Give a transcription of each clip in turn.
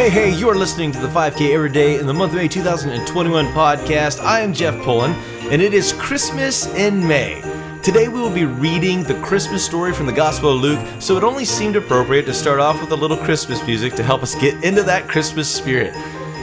Hey, hey, you are listening to the 5K Every Day in the month of May 2021 podcast. I am Jeff Pullen, and it is Christmas in May. Today we will be reading the Christmas story from the Gospel of Luke, so it only seemed appropriate to start off with a little Christmas music to help us get into that Christmas spirit.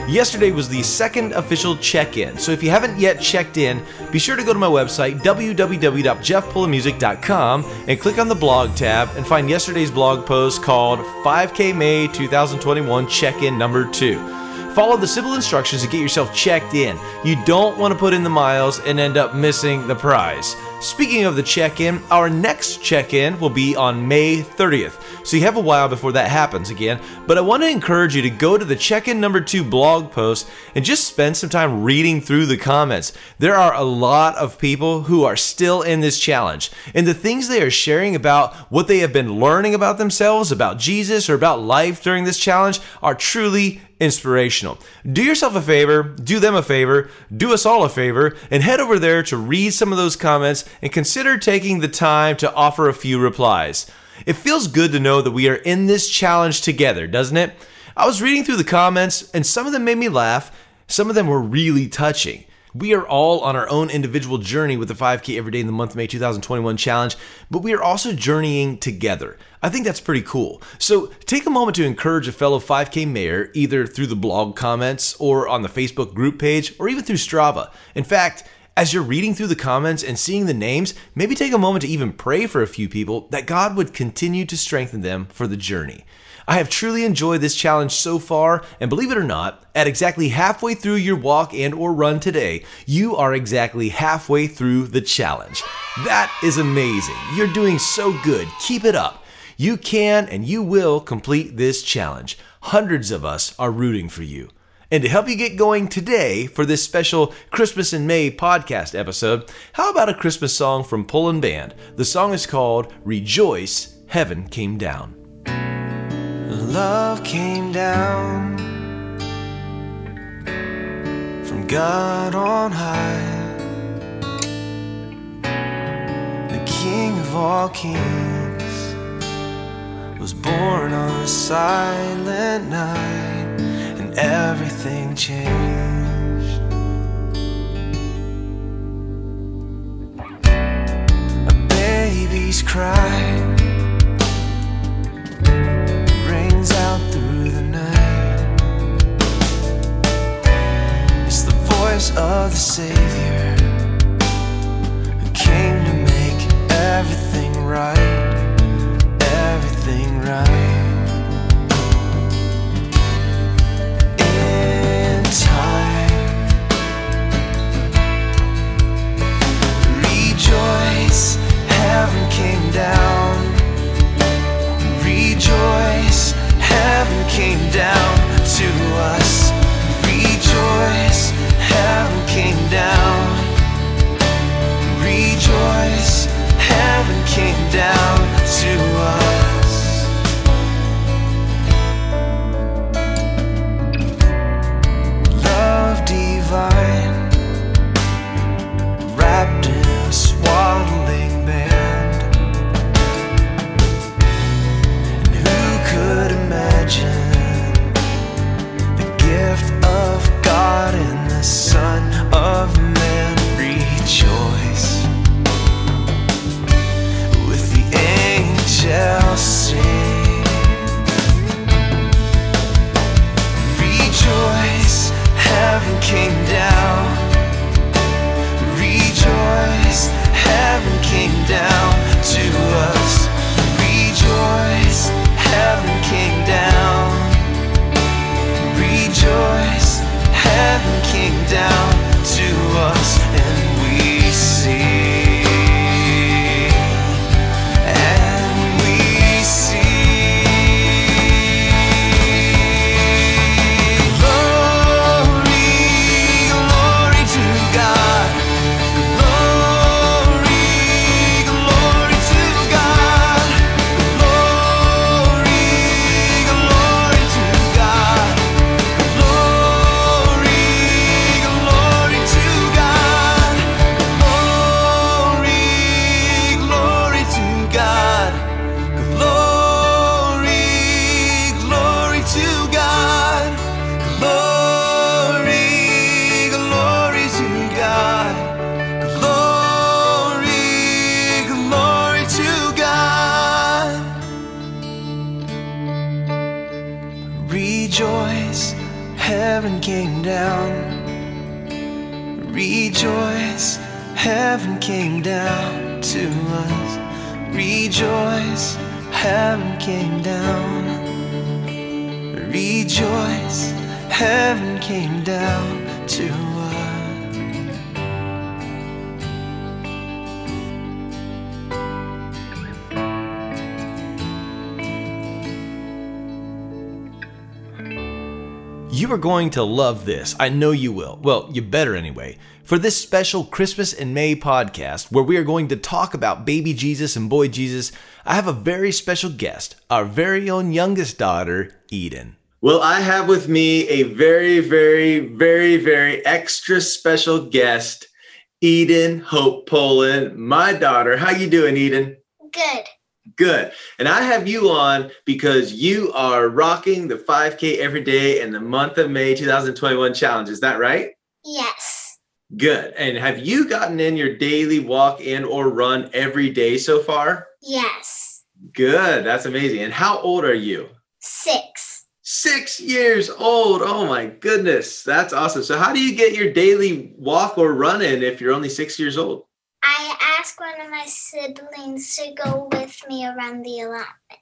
Yesterday was the second official check in, so if you haven't yet checked in, be sure to go to my website, www.jeffpullenmusic.com, and click on the blog tab and find yesterday's blog post called 5K May 2021 Check In Number 2. Follow the simple instructions to get yourself checked in. You don't want to put in the miles and end up missing the prize. Speaking of the check in, our next check in will be on May 30th, so you have a while before that happens again. But I want to encourage you to go to the check in number two blog post and just spend some time reading through the comments. There are a lot of people who are still in this challenge, and the things they are sharing about what they have been learning about themselves, about Jesus, or about life during this challenge are truly inspirational. Do yourself a favor, do them a favor, do us all a favor, and head over there to read some of those comments and consider taking the time to offer a few replies. It feels good to know that we are in this challenge together, doesn't it? I was reading through the comments, and some of them made me laugh, some of them were really touching. We are all on our own individual journey with the 5K Every Day in the Month of May 2021 challenge, but we are also journeying together. I think that's pretty cool. So take a moment to encourage a fellow 5K mayor either through the blog comments or on the Facebook group page or even through Strava. In fact, as you're reading through the comments and seeing the names, maybe take a moment to even pray for a few people that God would continue to strengthen them for the journey. I have truly enjoyed this challenge so far, and believe it or not, at exactly halfway through your walk and or run today, you are exactly halfway through the challenge. That is amazing. You're doing so good. Keep it up. You can and you will complete this challenge. Hundreds of us are rooting for you. And to help you get going today for this special Christmas in May podcast episode, how about a Christmas song from Pullen Band? The song is called Rejoice, Heaven Came Down. Love came down from God on high, the King of all kings was born on a silent night, everything changed. A baby's cry rings out through the night. It's the voice of the Savior who came to make everything right, everything right. Heaven came down. Rejoice, heaven came down to us. Rejoice heaven came down. Rejoice, heaven came down to us. Going to love this. I know you will. Well, you better anyway. For this special Christmas in May podcast, where we are going to talk about baby Jesus and boy Jesus, I have a very special guest, our very own youngest daughter, Eden. Well, I have with me a very, very, very, very extra special guest, Eden Hope Pullen, my daughter. How you doing, Eden? Good. Good. And I have you on because you are rocking the 5K every day in the month of May 2021 challenge. Is that right? Yes. Good. And have you gotten in your daily walk in or run every day so far? Yes. Good. That's amazing. And how old are you? Six. Six years old. Oh my goodness. That's awesome. So, how do you get your daily walk or run in if you're only six years old? I asked one of my siblings to go with me around the allotment.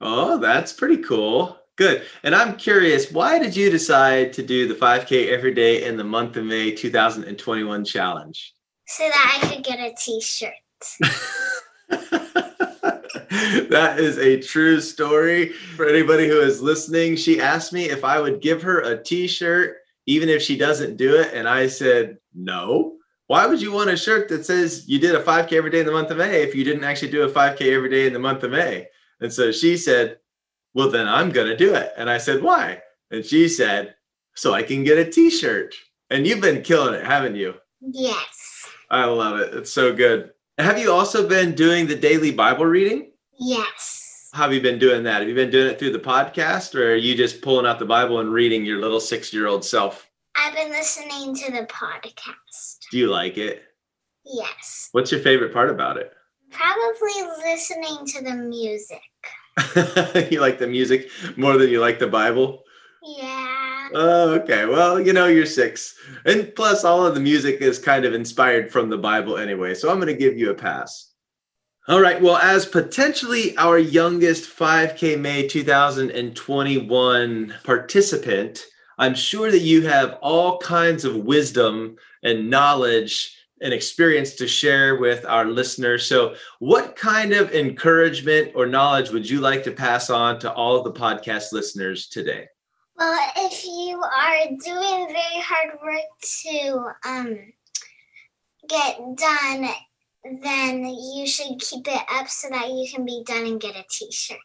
Oh, that's pretty cool. Good. And I'm curious, why did you decide to do the 5K every day in the month of May 2021 challenge? So that I could get a t shirt. that is a true story. For anybody who is listening, she asked me if I would give her a t shirt, even if she doesn't do it. And I said, no. Why would you want a shirt that says you did a 5K every day in the month of May if you didn't actually do a 5K every day in the month of May? And so she said, well, then I'm going to do it. And I said, why? And she said, so I can get a t shirt. And you've been killing it, haven't you? Yes. I love it. It's so good. Have you also been doing the daily Bible reading? Yes. How have you been doing that? Have you been doing it through the podcast or are you just pulling out the Bible and reading your little six year old self? I've been listening to the podcast. Do you like it? Yes. What's your favorite part about it? Probably listening to the music. you like the music more than you like the Bible? Yeah. Oh, okay. Well, you know, you're six. And plus, all of the music is kind of inspired from the Bible anyway. So I'm going to give you a pass. All right. Well, as potentially our youngest 5K May 2021 participant, I'm sure that you have all kinds of wisdom and knowledge and experience to share with our listeners. So, what kind of encouragement or knowledge would you like to pass on to all of the podcast listeners today? Well, if you are doing very hard work to um, get done, then you should keep it up so that you can be done and get a t shirt.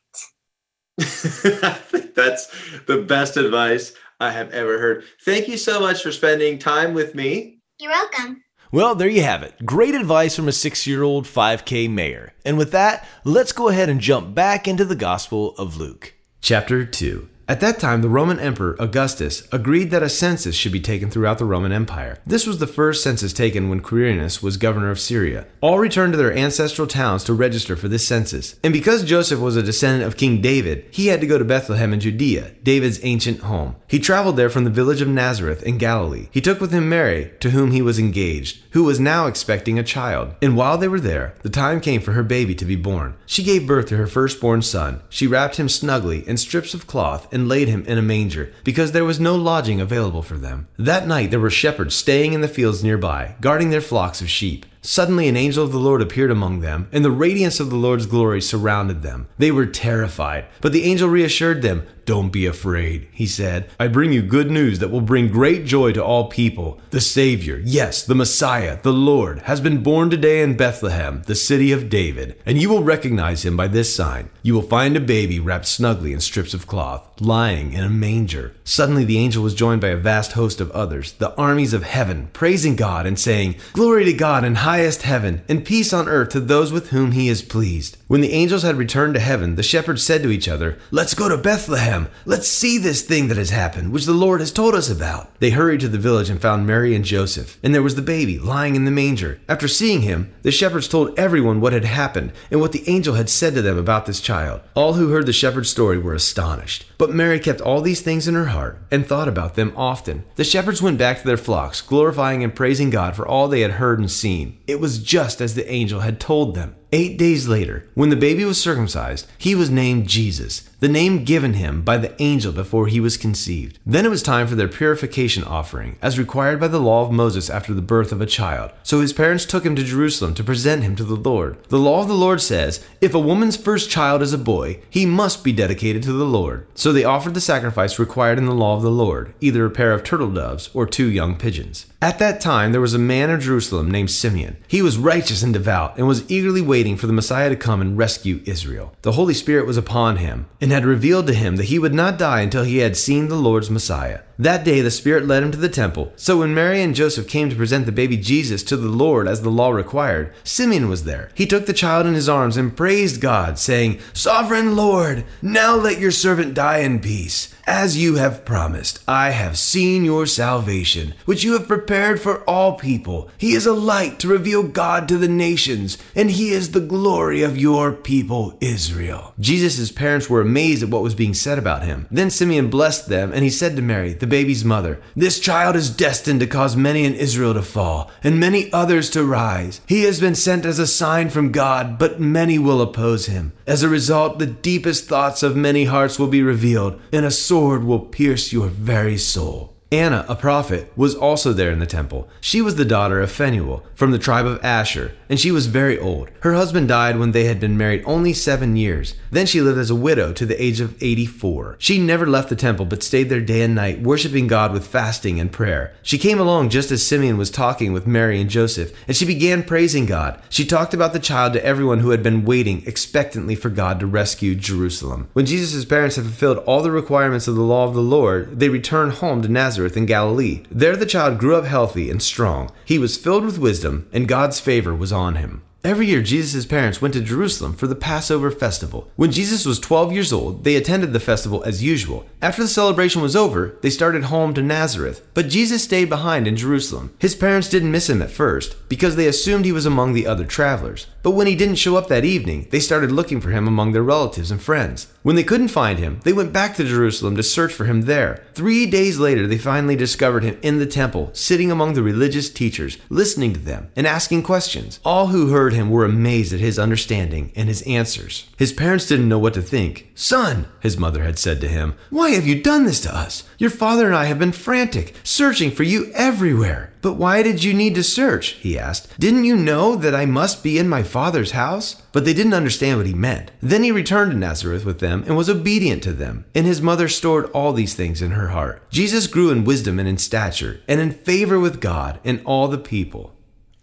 I think that's the best advice I have ever heard. Thank you so much for spending time with me. You're welcome. Well, there you have it. Great advice from a six year old 5K mayor. And with that, let's go ahead and jump back into the Gospel of Luke. Chapter 2 At that time, the Roman Emperor Augustus agreed that a census should be taken throughout the Roman Empire. This was the first census taken when Quirinius was governor of Syria. All returned to their ancestral towns to register for this census. And because Joseph was a descendant of King David, he had to go to Bethlehem in Judea, David's ancient home. He traveled there from the village of Nazareth in Galilee. He took with him Mary, to whom he was engaged, who was now expecting a child. And while they were there, the time came for her baby to be born. She gave birth to her firstborn son. She wrapped him snugly in strips of cloth and laid him in a manger, because there was no lodging available for them. That night there were shepherds staying in the fields nearby, guarding their flocks of sheep. Suddenly, an angel of the Lord appeared among them, and the radiance of the Lord's glory surrounded them. They were terrified, but the angel reassured them. Don't be afraid, he said. I bring you good news that will bring great joy to all people. The Savior, yes, the Messiah, the Lord, has been born today in Bethlehem, the city of David, and you will recognize him by this sign. You will find a baby wrapped snugly in strips of cloth, lying in a manger. Suddenly, the angel was joined by a vast host of others, the armies of heaven, praising God and saying, Glory to God in highest heaven, and peace on earth to those with whom he is pleased. When the angels had returned to heaven, the shepherds said to each other, Let's go to Bethlehem Bethlehem. Let's see this thing that has happened, which the Lord has told us about. They hurried to the village and found Mary and Joseph, and there was the baby lying in the manger. After seeing him, the shepherds told everyone what had happened and what the angel had said to them about this child. All who heard the shepherd's story were astonished. But Mary kept all these things in her heart and thought about them often. The shepherds went back to their flocks, glorifying and praising God for all they had heard and seen. It was just as the angel had told them. Eight days later, when the baby was circumcised, he was named Jesus, the name given him by the angel before he was conceived. Then it was time for their purification offering, as required by the law of Moses after the birth of a child. So his parents took him to Jerusalem to present him to the Lord. The law of the Lord says, if a woman's first child is a boy, he must be dedicated to the Lord. So they offered the sacrifice required in the law of the Lord, either a pair of turtle doves or two young pigeons. At that time, there was a man in Jerusalem named Simeon. He was righteous and devout and was eagerly waiting for the Messiah to come and rescue Israel. The Holy Spirit was upon him and had revealed to him that he would not die until he had seen the Lord's Messiah. That day, the Spirit led him to the temple. So when Mary and Joseph came to present the baby Jesus to the Lord as the law required, Simeon was there. He took the child in his arms and praised God, saying, Sovereign Lord, now let your servant die in peace. As you have promised, I have seen your salvation, which you have prepared for all people. He is a light to reveal God to the nations, and he is the glory of your people, Israel. Jesus' parents were amazed at what was being said about him. Then Simeon blessed them, and he said to Mary, the baby's mother, This child is destined to cause many in Israel to fall, and many others to rise. He has been sent as a sign from God, but many will oppose him. As a result, the deepest thoughts of many hearts will be revealed, and a sword will pierce your very soul. Anna, a prophet, was also there in the temple. She was the daughter of Phanuel, from the tribe of Asher, and she was very old. Her husband died when they had been married only seven years. Then she lived as a widow to the age of 84. She never left the temple, but stayed there day and night, worshiping God with fasting and prayer. She came along just as Simeon was talking with Mary and Joseph, and she began praising God. She talked about the child to everyone who had been waiting expectantly for God to rescue Jerusalem. When Jesus' parents had fulfilled all the requirements of the law of the Lord, they returned home to Nazareth in Galilee. There the child grew up healthy and strong. He was filled with wisdom, and God's favor was on him. Every year, Jesus' parents went to Jerusalem for the Passover festival. When Jesus was 12 years old, they attended the festival as usual. After the celebration was over, they started home to Nazareth. But Jesus stayed behind in Jerusalem. His parents didn't miss him at first, because they assumed he was among the other travelers. But when he didn't show up that evening, they started looking for him among their relatives and friends. When they couldn't find him, they went back to Jerusalem to search for him there. Three days later, they finally discovered him in the temple, sitting among the religious teachers, listening to them and asking questions. All who heard him were amazed at his understanding and his answers. His parents didn't know what to think. Son, his mother had said to him, why have you done this to us? Your father and I have been frantic, searching for you everywhere. But why did you need to search? he asked. Didn't you know that I must be in my father's house? But they didn't understand what he meant. Then he returned to Nazareth with them and was obedient to them. And his mother stored all these things in her heart. Jesus grew in wisdom and in stature, and in favor with God and all the people.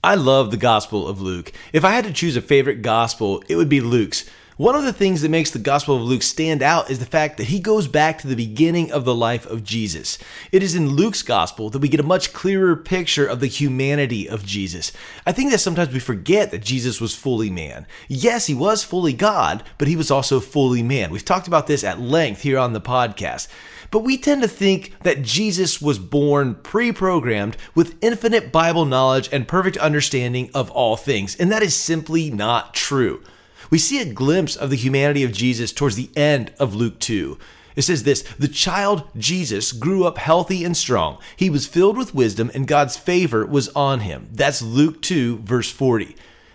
I love the Gospel of Luke. If I had to choose a favorite gospel, it would be Luke's. One of the things that makes the Gospel of Luke stand out is the fact that he goes back to the beginning of the life of Jesus. It is in Luke's Gospel that we get a much clearer picture of the humanity of Jesus. I think that sometimes we forget that Jesus was fully man. Yes, he was fully God, but he was also fully man. We've talked about this at length here on the podcast. But we tend to think that Jesus was born pre programmed with infinite Bible knowledge and perfect understanding of all things, and that is simply not true. We see a glimpse of the humanity of Jesus towards the end of Luke 2. It says this The child Jesus grew up healthy and strong. He was filled with wisdom, and God's favor was on him. That's Luke 2, verse 40.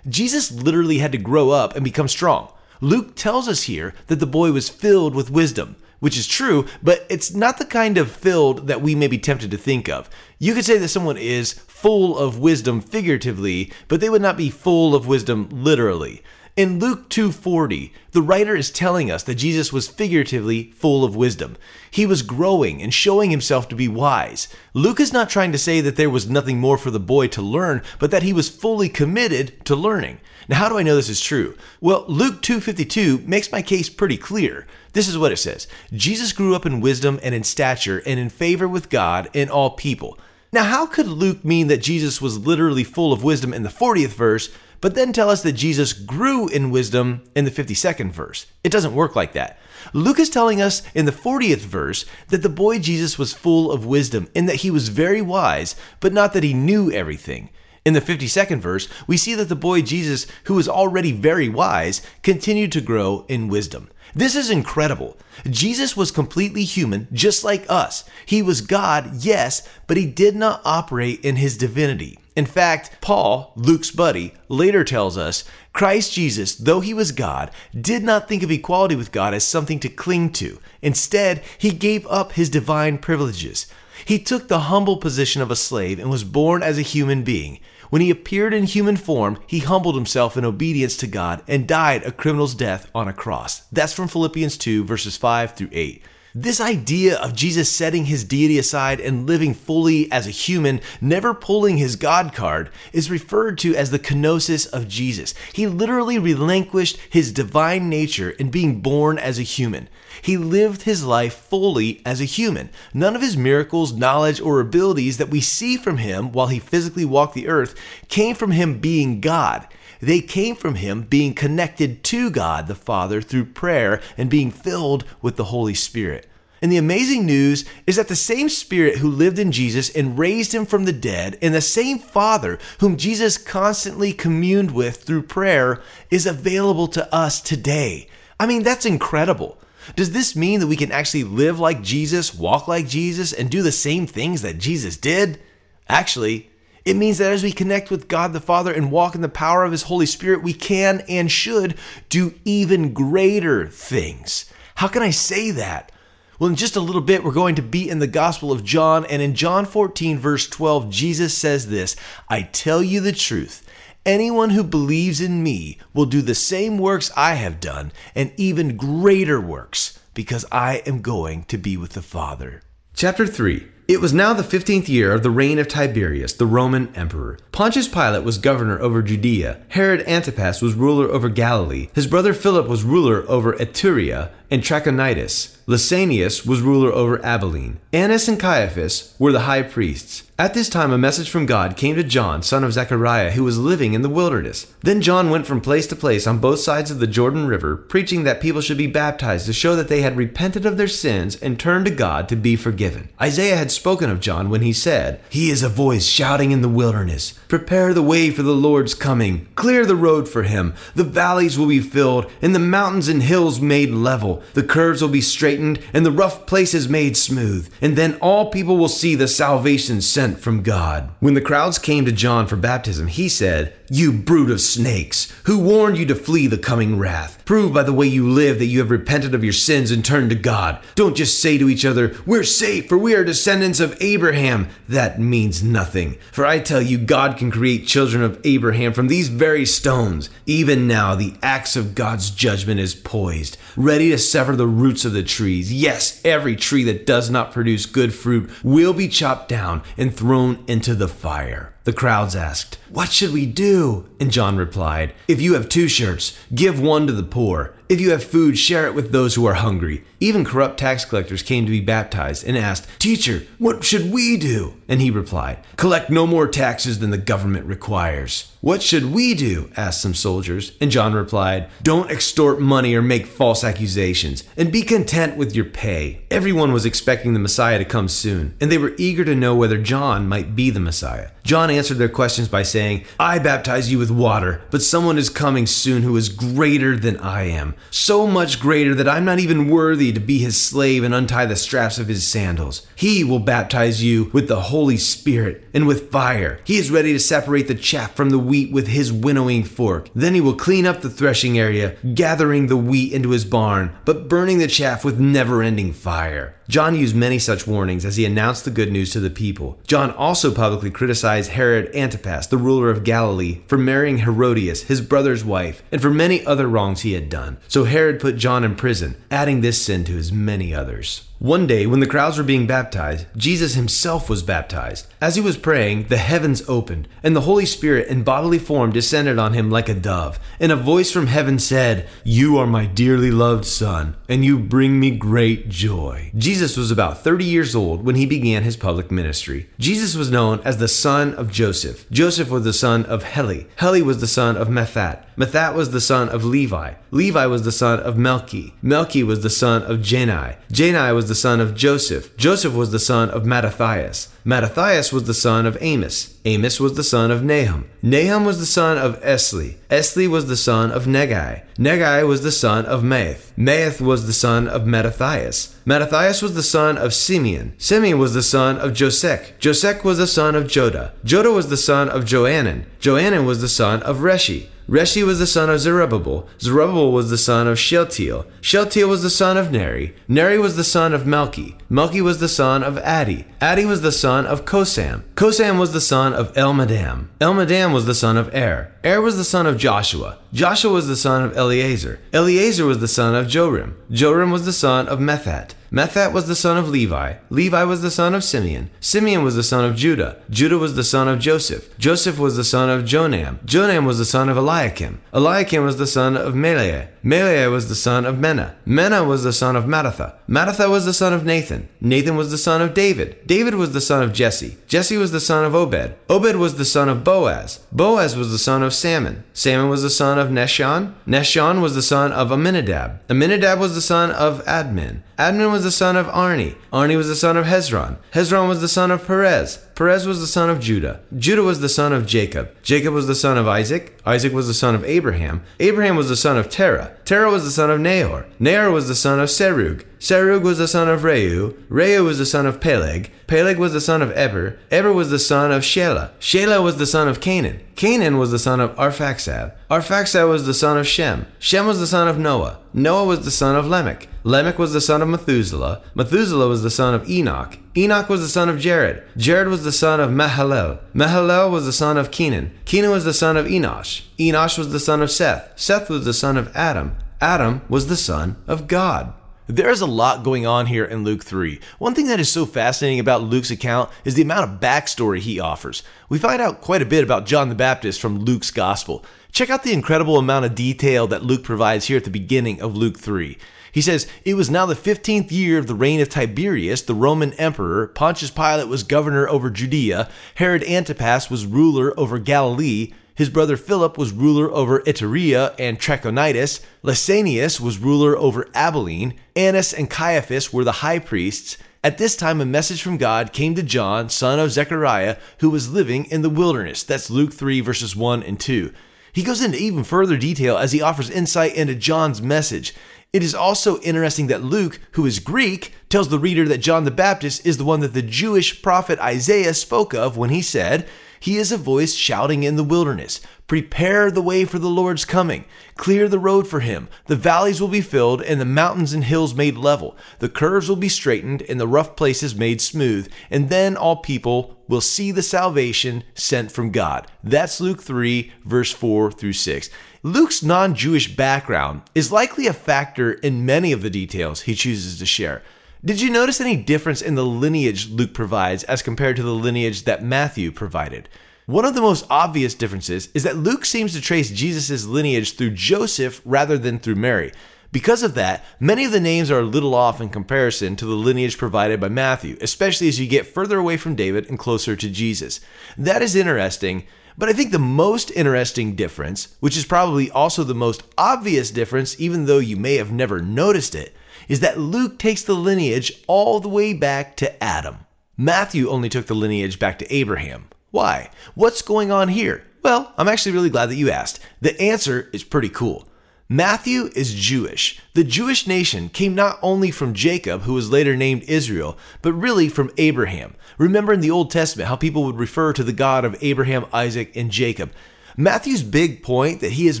Jesus literally had to grow up and become strong. Luke tells us here that the boy was filled with wisdom which is true, but it's not the kind of filled that we may be tempted to think of. You could say that someone is full of wisdom figuratively, but they would not be full of wisdom literally. In Luke 2:40, the writer is telling us that Jesus was figuratively full of wisdom. He was growing and showing himself to be wise. Luke is not trying to say that there was nothing more for the boy to learn, but that he was fully committed to learning. Now, how do I know this is true? Well, Luke 2:52 makes my case pretty clear. This is what it says. Jesus grew up in wisdom and in stature and in favor with God and all people. Now, how could Luke mean that Jesus was literally full of wisdom in the 40th verse, but then tell us that Jesus grew in wisdom in the 52nd verse? It doesn't work like that. Luke is telling us in the 40th verse that the boy Jesus was full of wisdom and that he was very wise, but not that he knew everything. In the 52nd verse, we see that the boy Jesus, who was already very wise, continued to grow in wisdom. This is incredible. Jesus was completely human, just like us. He was God, yes, but he did not operate in his divinity. In fact, Paul, Luke's buddy, later tells us Christ Jesus, though he was God, did not think of equality with God as something to cling to. Instead, he gave up his divine privileges. He took the humble position of a slave and was born as a human being. When he appeared in human form, he humbled himself in obedience to God and died a criminal's death on a cross. That's from Philippians 2, verses 5 through 8. This idea of Jesus setting his deity aside and living fully as a human, never pulling his God card, is referred to as the kenosis of Jesus. He literally relinquished his divine nature in being born as a human. He lived his life fully as a human. None of his miracles, knowledge, or abilities that we see from him while he physically walked the earth came from him being God. They came from him being connected to God the Father through prayer and being filled with the Holy Spirit. And the amazing news is that the same Spirit who lived in Jesus and raised him from the dead, and the same Father whom Jesus constantly communed with through prayer, is available to us today. I mean, that's incredible. Does this mean that we can actually live like Jesus, walk like Jesus, and do the same things that Jesus did? Actually, it means that as we connect with God the Father and walk in the power of His Holy Spirit, we can and should do even greater things. How can I say that? Well, in just a little bit, we're going to be in the Gospel of John, and in John 14, verse 12, Jesus says this I tell you the truth. Anyone who believes in me will do the same works I have done, and even greater works, because I am going to be with the Father. Chapter 3 it was now the fifteenth year of the reign of Tiberius, the Roman emperor. Pontius Pilate was governor over Judea. Herod Antipas was ruler over Galilee. His brother Philip was ruler over Iturea and Trachonitis. Lysanias was ruler over Abilene. Annas and Caiaphas were the high priests. At this time, a message from God came to John, son of Zechariah, who was living in the wilderness. Then John went from place to place on both sides of the Jordan River, preaching that people should be baptized to show that they had repented of their sins and turned to God to be forgiven. Isaiah had spoken of John when he said, He is a voice shouting in the wilderness, Prepare the way for the Lord's coming, clear the road for him. The valleys will be filled, and the mountains and hills made level. The curves will be straightened, and the rough places made smooth. And then all people will see the salvation sent from God. When the crowds came to John for baptism, he said, You brood of snakes, who warned you to flee the coming wrath? Prove by the way you live that you have repented of your sins and turned to God. Don't just say to each other, We're safe, for we are descendants of Abraham. That means nothing. For I tell you, God can create children of Abraham from these very stones. Even now, the axe of God's judgment is poised, ready to sever the roots of the trees. Yes, every tree that does not produce good fruit will be chopped down and thrown into the fire. The crowds asked, What should we do? And John replied, If you have two shirts, give one to the poor. If you have food, share it with those who are hungry. Even corrupt tax collectors came to be baptized and asked, Teacher, what should we do? And he replied, Collect no more taxes than the government requires. What should we do? asked some soldiers. And John replied, Don't extort money or make false accusations, and be content with your pay. Everyone was expecting the Messiah to come soon, and they were eager to know whether John might be the Messiah. John answered their questions by saying, I baptize you with water, but someone is coming soon who is greater than I am, so much greater that I'm not even worthy to be his slave and untie the straps of his sandals. He will baptize you with the Holy Spirit and with fire. He is ready to separate the chaff from the wheat with his winnowing fork. Then he will clean up the threshing area, gathering the wheat into his barn, but burning the chaff with never ending fire. John used many such warnings as he announced the good news to the people. John also publicly criticized Herod Antipas, the ruler of Galilee, for marrying Herodias, his brother's wife, and for many other wrongs he had done. So Herod put John in prison, adding this sin to his many others. One day, when the crowds were being baptized, Jesus himself was baptized. As he was praying, the heavens opened, and the Holy Spirit in bodily form descended on him like a dove. And a voice from heaven said, You are my dearly loved Son, and you bring me great joy. Jesus was about 30 years old when he began his public ministry. Jesus was known as the son of Joseph. Joseph was the son of Heli. Heli was the son of Methat. Methat was the son of Levi. Levi was the son of Melchi. Melchi was the son of Jani. Jani was the son of Joseph. Joseph was the son of Mattathias. Mattathias was the son of Amos. Amos was the son of Nahum. Nahum was the son of Esli. Esli was the son of Negai. Negai was the son of Maath. Maath was the son of Mattathias. Mattathias was the son of Simeon. Simeon was the son of Josech. Josech was the son of Joda. Joda was the son of Joanan. Joanan was the son of Reshi. Reshi was the son of Zerubbabel. Zerubbabel was the son of Shealtiel. Shealtiel was the son of Neri. Neri was the son of Melchi. Melchi was the son of Addi. Addi was the son of Cosam. Cosam was the son of Elmadam. Elmadam was the son of Er. Er was the son of Joshua. Joshua was the son of Eleazar. Eleazar was the son of Jorim. Jorim was the son of Methat. Methat was the son of Levi. Levi was the son of Simeon. Simeon was the son of Judah. Judah was the son of Joseph. Joseph was the son of Jonam. Jonam was the son of Eliakim. Eliakim was the son of Melea. Melea was the son of Menna. Menna was the son of Mattatha. Mattatha was the son of Nathan. Nathan was the son of David. David was the son of Jesse. Jesse was the son of Obed. Obed was the son of Boaz. Boaz was the son of Salmon. Salmon was the son of Nahshon. Nahshon was the son of Amminadab. Amminadab was the son of Admin. Admin was the son of Arni. Arni was the son of Hezron. Hezron was the son of Perez. Perez was the son of Judah. Judah was the son of Jacob. Jacob was the son of Isaac. Isaac was the son of Abraham. Abraham was the son of Terah. Terah was the son of Nahor. Nahor was the son of Serug. Serug was the son of Reu. Reu was the son of Peleg. Peleg was the son of Eber. Eber was the son of Shelah. Shelah was the son of Canaan. Canaan was the son of Arphaxad. Arphaxad was the son of Shem. Shem was the son of Noah. Noah was the son of Lamech. Lamech was the son of Methuselah. Methuselah was the son of Enoch. Enoch was the son of Jared. Jared was the son of Mahalalel. Mahalalel was the son of Kenan. Kenan was the son of Enosh. Enosh was the son of Seth. Seth was the son of Adam. Adam was the son of God. There's a lot going on here in Luke 3. One thing that is so fascinating about Luke's account is the amount of backstory he offers. We find out quite a bit about John the Baptist from Luke's Gospel. Check out the incredible amount of detail that Luke provides here at the beginning of Luke 3. He says, It was now the 15th year of the reign of Tiberius, the Roman emperor. Pontius Pilate was governor over Judea. Herod Antipas was ruler over Galilee. His brother Philip was ruler over Iturea and Trachonitis. Lysanias was ruler over Abilene. Annas and Caiaphas were the high priests. At this time, a message from God came to John, son of Zechariah, who was living in the wilderness. That's Luke 3, verses 1 and 2. He goes into even further detail as he offers insight into John's message. It is also interesting that Luke, who is Greek, tells the reader that John the Baptist is the one that the Jewish prophet Isaiah spoke of when he said, he is a voice shouting in the wilderness, Prepare the way for the Lord's coming. Clear the road for him. The valleys will be filled, and the mountains and hills made level. The curves will be straightened, and the rough places made smooth. And then all people will see the salvation sent from God. That's Luke 3, verse 4 through 6. Luke's non Jewish background is likely a factor in many of the details he chooses to share. Did you notice any difference in the lineage Luke provides as compared to the lineage that Matthew provided? One of the most obvious differences is that Luke seems to trace Jesus' lineage through Joseph rather than through Mary. Because of that, many of the names are a little off in comparison to the lineage provided by Matthew, especially as you get further away from David and closer to Jesus. That is interesting, but I think the most interesting difference, which is probably also the most obvious difference, even though you may have never noticed it, is that Luke takes the lineage all the way back to Adam. Matthew only took the lineage back to Abraham. Why? What's going on here? Well, I'm actually really glad that you asked. The answer is pretty cool. Matthew is Jewish. The Jewish nation came not only from Jacob, who was later named Israel, but really from Abraham. Remember in the Old Testament how people would refer to the God of Abraham, Isaac, and Jacob. Matthew's big point that he is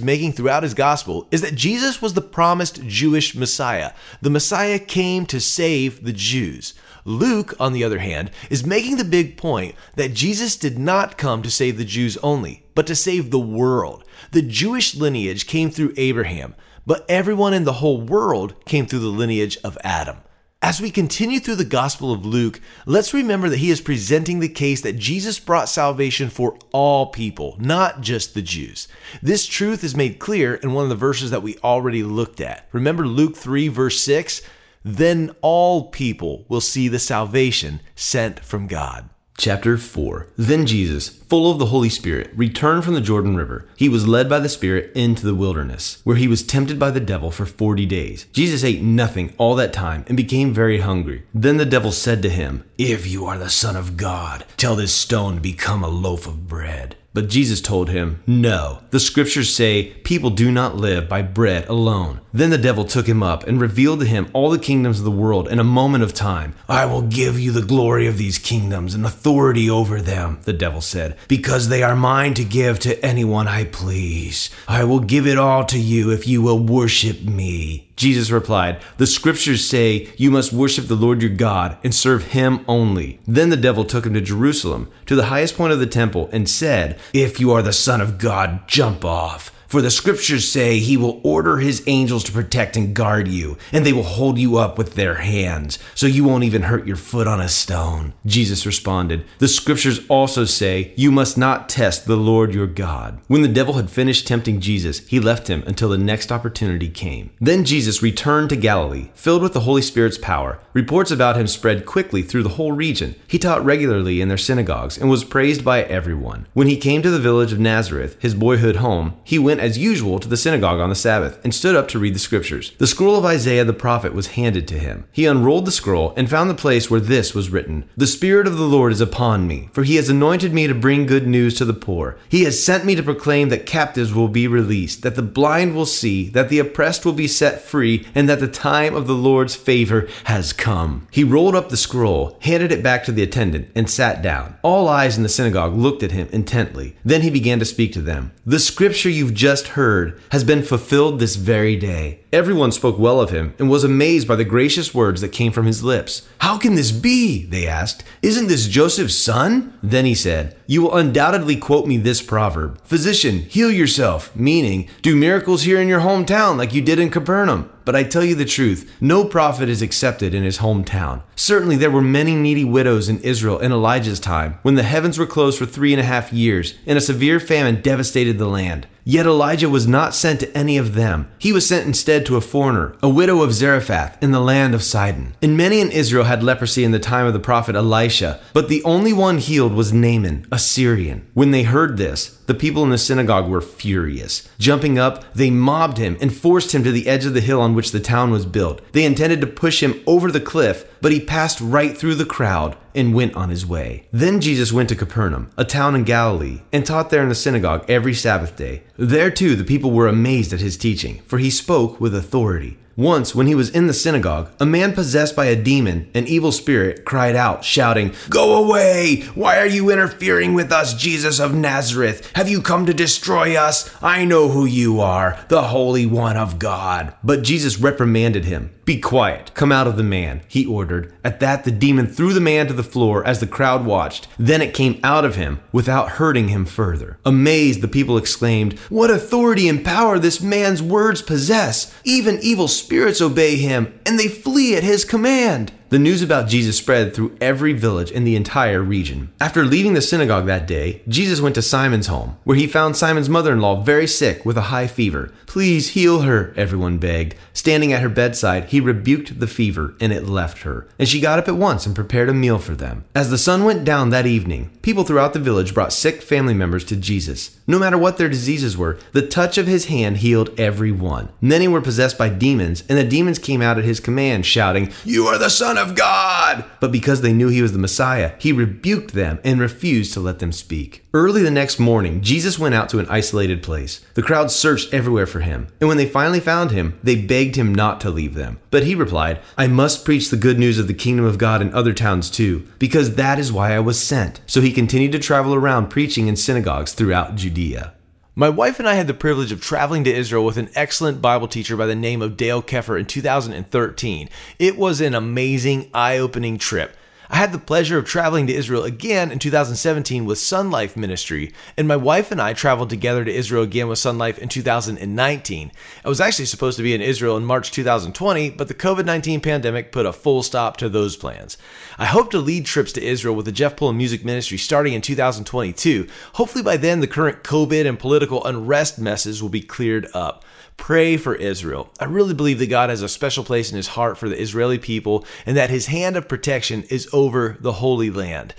making throughout his gospel is that Jesus was the promised Jewish Messiah. The Messiah came to save the Jews. Luke, on the other hand, is making the big point that Jesus did not come to save the Jews only, but to save the world. The Jewish lineage came through Abraham, but everyone in the whole world came through the lineage of Adam. As we continue through the Gospel of Luke, let's remember that he is presenting the case that Jesus brought salvation for all people, not just the Jews. This truth is made clear in one of the verses that we already looked at. Remember Luke 3, verse 6? Then all people will see the salvation sent from God. Chapter 4 Then Jesus, full of the Holy Spirit, returned from the Jordan River. He was led by the Spirit into the wilderness, where he was tempted by the devil for forty days. Jesus ate nothing all that time and became very hungry. Then the devil said to him, If you are the Son of God, tell this stone to become a loaf of bread. But Jesus told him, No, the scriptures say people do not live by bread alone. Then the devil took him up and revealed to him all the kingdoms of the world in a moment of time. I will give you the glory of these kingdoms and authority over them, the devil said, because they are mine to give to anyone I please. I will give it all to you if you will worship me. Jesus replied, The scriptures say you must worship the Lord your God and serve him only. Then the devil took him to Jerusalem, to the highest point of the temple, and said, If you are the Son of God, jump off. For the scriptures say he will order his angels to protect and guard you, and they will hold you up with their hands, so you won't even hurt your foot on a stone. Jesus responded, The scriptures also say you must not test the Lord your God. When the devil had finished tempting Jesus, he left him until the next opportunity came. Then Jesus returned to Galilee, filled with the Holy Spirit's power. Reports about him spread quickly through the whole region. He taught regularly in their synagogues and was praised by everyone. When he came to the village of Nazareth, his boyhood home, he went went as usual to the synagogue on the Sabbath and stood up to read the scriptures. The scroll of Isaiah the prophet was handed to him. He unrolled the scroll and found the place where this was written The Spirit of the Lord is upon me, for he has anointed me to bring good news to the poor. He has sent me to proclaim that captives will be released, that the blind will see, that the oppressed will be set free, and that the time of the Lord's favor has come. He rolled up the scroll, handed it back to the attendant, and sat down. All eyes in the synagogue looked at him intently. Then he began to speak to them. The scripture you've just just heard has been fulfilled this very day. Everyone spoke well of him and was amazed by the gracious words that came from his lips. How can this be? They asked. Isn't this Joseph's son? Then he said, You will undoubtedly quote me this proverb Physician, heal yourself, meaning, do miracles here in your hometown like you did in Capernaum. But I tell you the truth, no prophet is accepted in his hometown. Certainly there were many needy widows in Israel in Elijah's time, when the heavens were closed for three and a half years, and a severe famine devastated the land. Yet Elijah was not sent to any of them. He was sent instead to a foreigner, a widow of Zarephath, in the land of Sidon. And many in Israel had leprosy in the time of the prophet Elisha, but the only one healed was Naaman, a Syrian. When they heard this, the people in the synagogue were furious. Jumping up, they mobbed him and forced him to the edge of the hill on which the town was built. They intended to push him over the cliff, but he passed right through the crowd and went on his way. Then Jesus went to Capernaum, a town in Galilee, and taught there in the synagogue every Sabbath day. There too the people were amazed at his teaching, for he spoke with authority. Once, when he was in the synagogue, a man possessed by a demon, an evil spirit, cried out, shouting, Go away! Why are you interfering with us, Jesus of Nazareth? Have you come to destroy us? I know who you are, the Holy One of God. But Jesus reprimanded him. Be quiet. Come out of the man, he ordered. At that, the demon threw the man to the floor as the crowd watched. Then it came out of him without hurting him further. Amazed, the people exclaimed, What authority and power this man's words possess! Even evil spirits obey him, and they flee at his command. The news about Jesus spread through every village in the entire region. After leaving the synagogue that day, Jesus went to Simon's home, where he found Simon's mother in law very sick with a high fever. Please heal her, everyone begged. Standing at her bedside, he rebuked the fever, and it left her. And she got up at once and prepared a meal for them. As the sun went down that evening, people throughout the village brought sick family members to Jesus. No matter what their diseases were, the touch of his hand healed every one. Many were possessed by demons, and the demons came out at his command, shouting, You are the Son of God! But because they knew he was the Messiah, he rebuked them and refused to let them speak. Early the next morning, Jesus went out to an isolated place. The crowd searched everywhere for him, and when they finally found him, they begged him not to leave them. But he replied, I must preach the good news of the kingdom of God in other towns too, because that is why I was sent. So he continued to travel around preaching in synagogues throughout Judea. My wife and I had the privilege of traveling to Israel with an excellent Bible teacher by the name of Dale Keffer in 2013. It was an amazing, eye opening trip. I had the pleasure of traveling to Israel again in 2017 with Sun Life Ministry, and my wife and I traveled together to Israel again with Sun Life in 2019. I was actually supposed to be in Israel in March 2020, but the COVID 19 pandemic put a full stop to those plans. I hope to lead trips to Israel with the Jeff Pullen Music Ministry starting in 2022. Hopefully, by then, the current COVID and political unrest messes will be cleared up. Pray for Israel. I really believe that God has a special place in his heart for the Israeli people and that his hand of protection is over the Holy Land.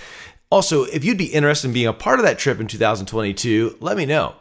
Also, if you'd be interested in being a part of that trip in 2022, let me know.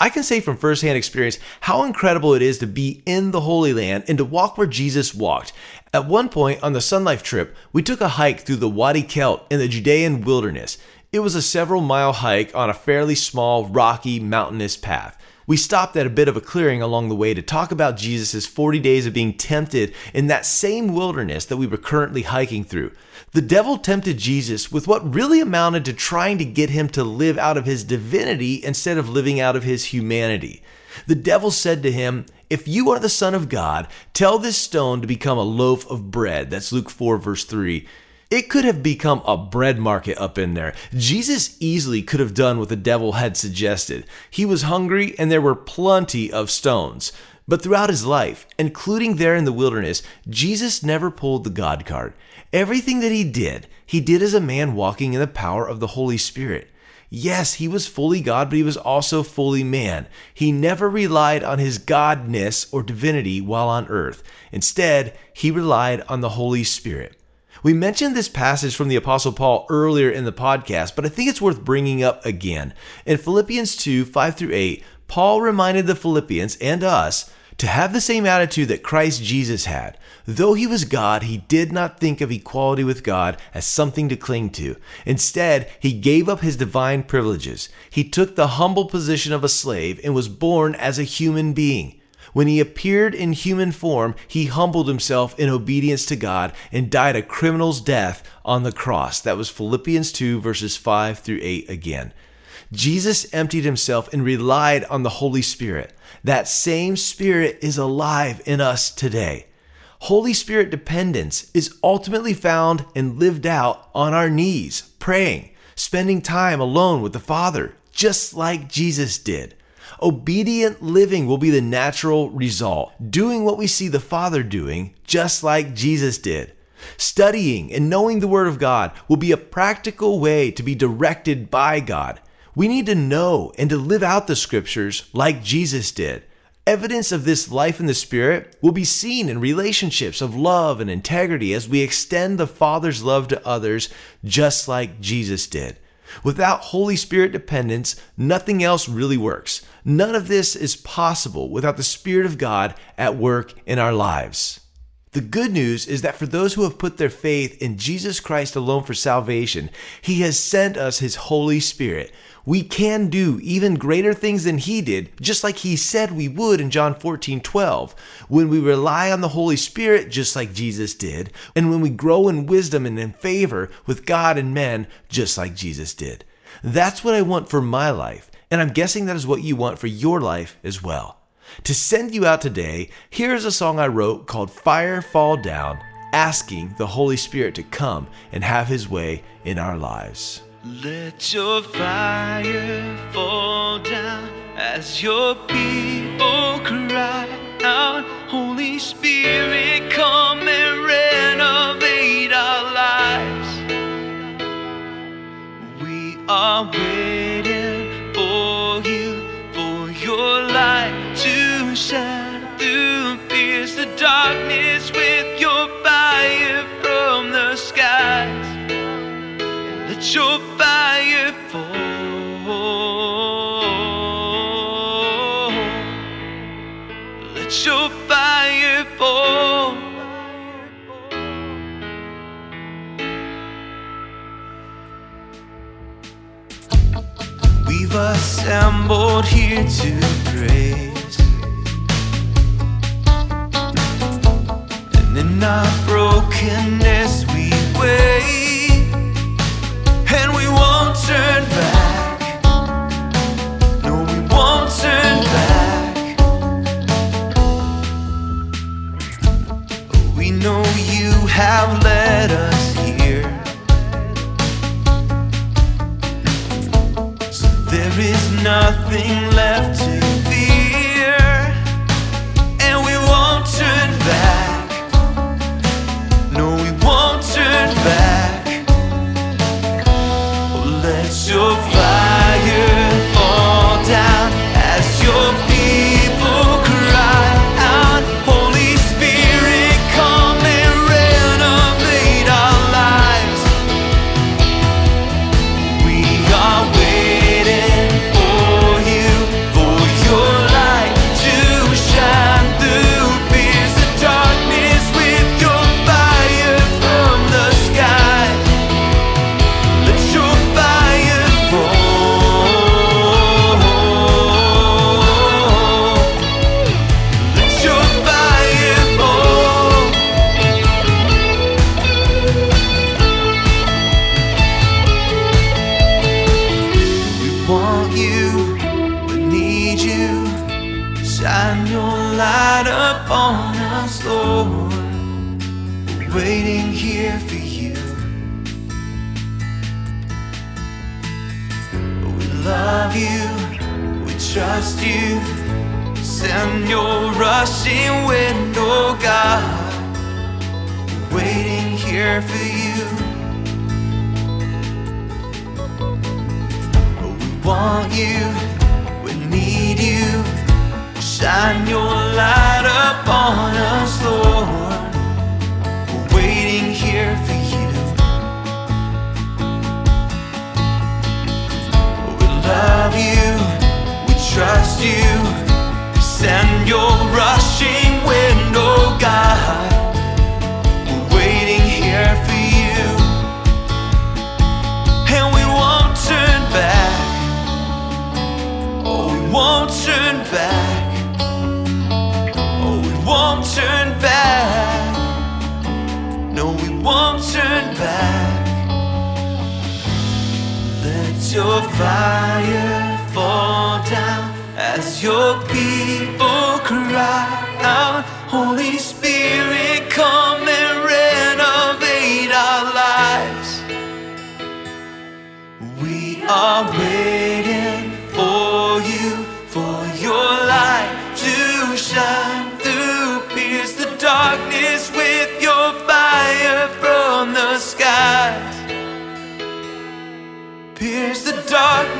I can say from firsthand experience how incredible it is to be in the Holy Land and to walk where Jesus walked. At one point on the Sun Life trip, we took a hike through the Wadi Kelt in the Judean wilderness. It was a several mile hike on a fairly small, rocky, mountainous path. We stopped at a bit of a clearing along the way to talk about Jesus' 40 days of being tempted in that same wilderness that we were currently hiking through. The devil tempted Jesus with what really amounted to trying to get him to live out of his divinity instead of living out of his humanity. The devil said to him, If you are the Son of God, tell this stone to become a loaf of bread. That's Luke 4, verse 3. It could have become a bread market up in there. Jesus easily could have done what the devil had suggested. He was hungry and there were plenty of stones. But throughout his life, including there in the wilderness, Jesus never pulled the God card. Everything that he did, he did as a man walking in the power of the Holy Spirit. Yes, he was fully God, but he was also fully man. He never relied on his godness or divinity while on earth. Instead, he relied on the Holy Spirit. We mentioned this passage from the Apostle Paul earlier in the podcast, but I think it's worth bringing up again. In Philippians 2 5 through 8, Paul reminded the Philippians and us to have the same attitude that Christ Jesus had. Though he was God, he did not think of equality with God as something to cling to. Instead, he gave up his divine privileges. He took the humble position of a slave and was born as a human being. When he appeared in human form, he humbled himself in obedience to God and died a criminal's death on the cross. That was Philippians 2, verses 5 through 8 again. Jesus emptied himself and relied on the Holy Spirit. That same Spirit is alive in us today. Holy Spirit dependence is ultimately found and lived out on our knees, praying, spending time alone with the Father, just like Jesus did. Obedient living will be the natural result, doing what we see the Father doing, just like Jesus did. Studying and knowing the Word of God will be a practical way to be directed by God. We need to know and to live out the Scriptures like Jesus did. Evidence of this life in the Spirit will be seen in relationships of love and integrity as we extend the Father's love to others just like Jesus did. Without Holy Spirit dependence, nothing else really works. None of this is possible without the Spirit of God at work in our lives. The good news is that for those who have put their faith in Jesus Christ alone for salvation, He has sent us His Holy Spirit. We can do even greater things than He did, just like He said we would in John 14 12. When we rely on the Holy Spirit, just like Jesus did, and when we grow in wisdom and in favor with God and men, just like Jesus did. That's what I want for my life, and I'm guessing that is what you want for your life as well. To send you out today, here's a song I wrote called Fire Fall Down, asking the Holy Spirit to come and have his way in our lives. Let your fire fall down as your people cry out. Holy Spirit, come and renovate our lives. We are waiting light to shine through, pierce the darkness with your fire from the skies. Let your fire fall. Let your fire fall. We've assembled here to praise. And in our brokenness won't turn back. Oh, we won't turn back. No, we won't turn back. Let your fire fall down as your people cry out, Holy. shot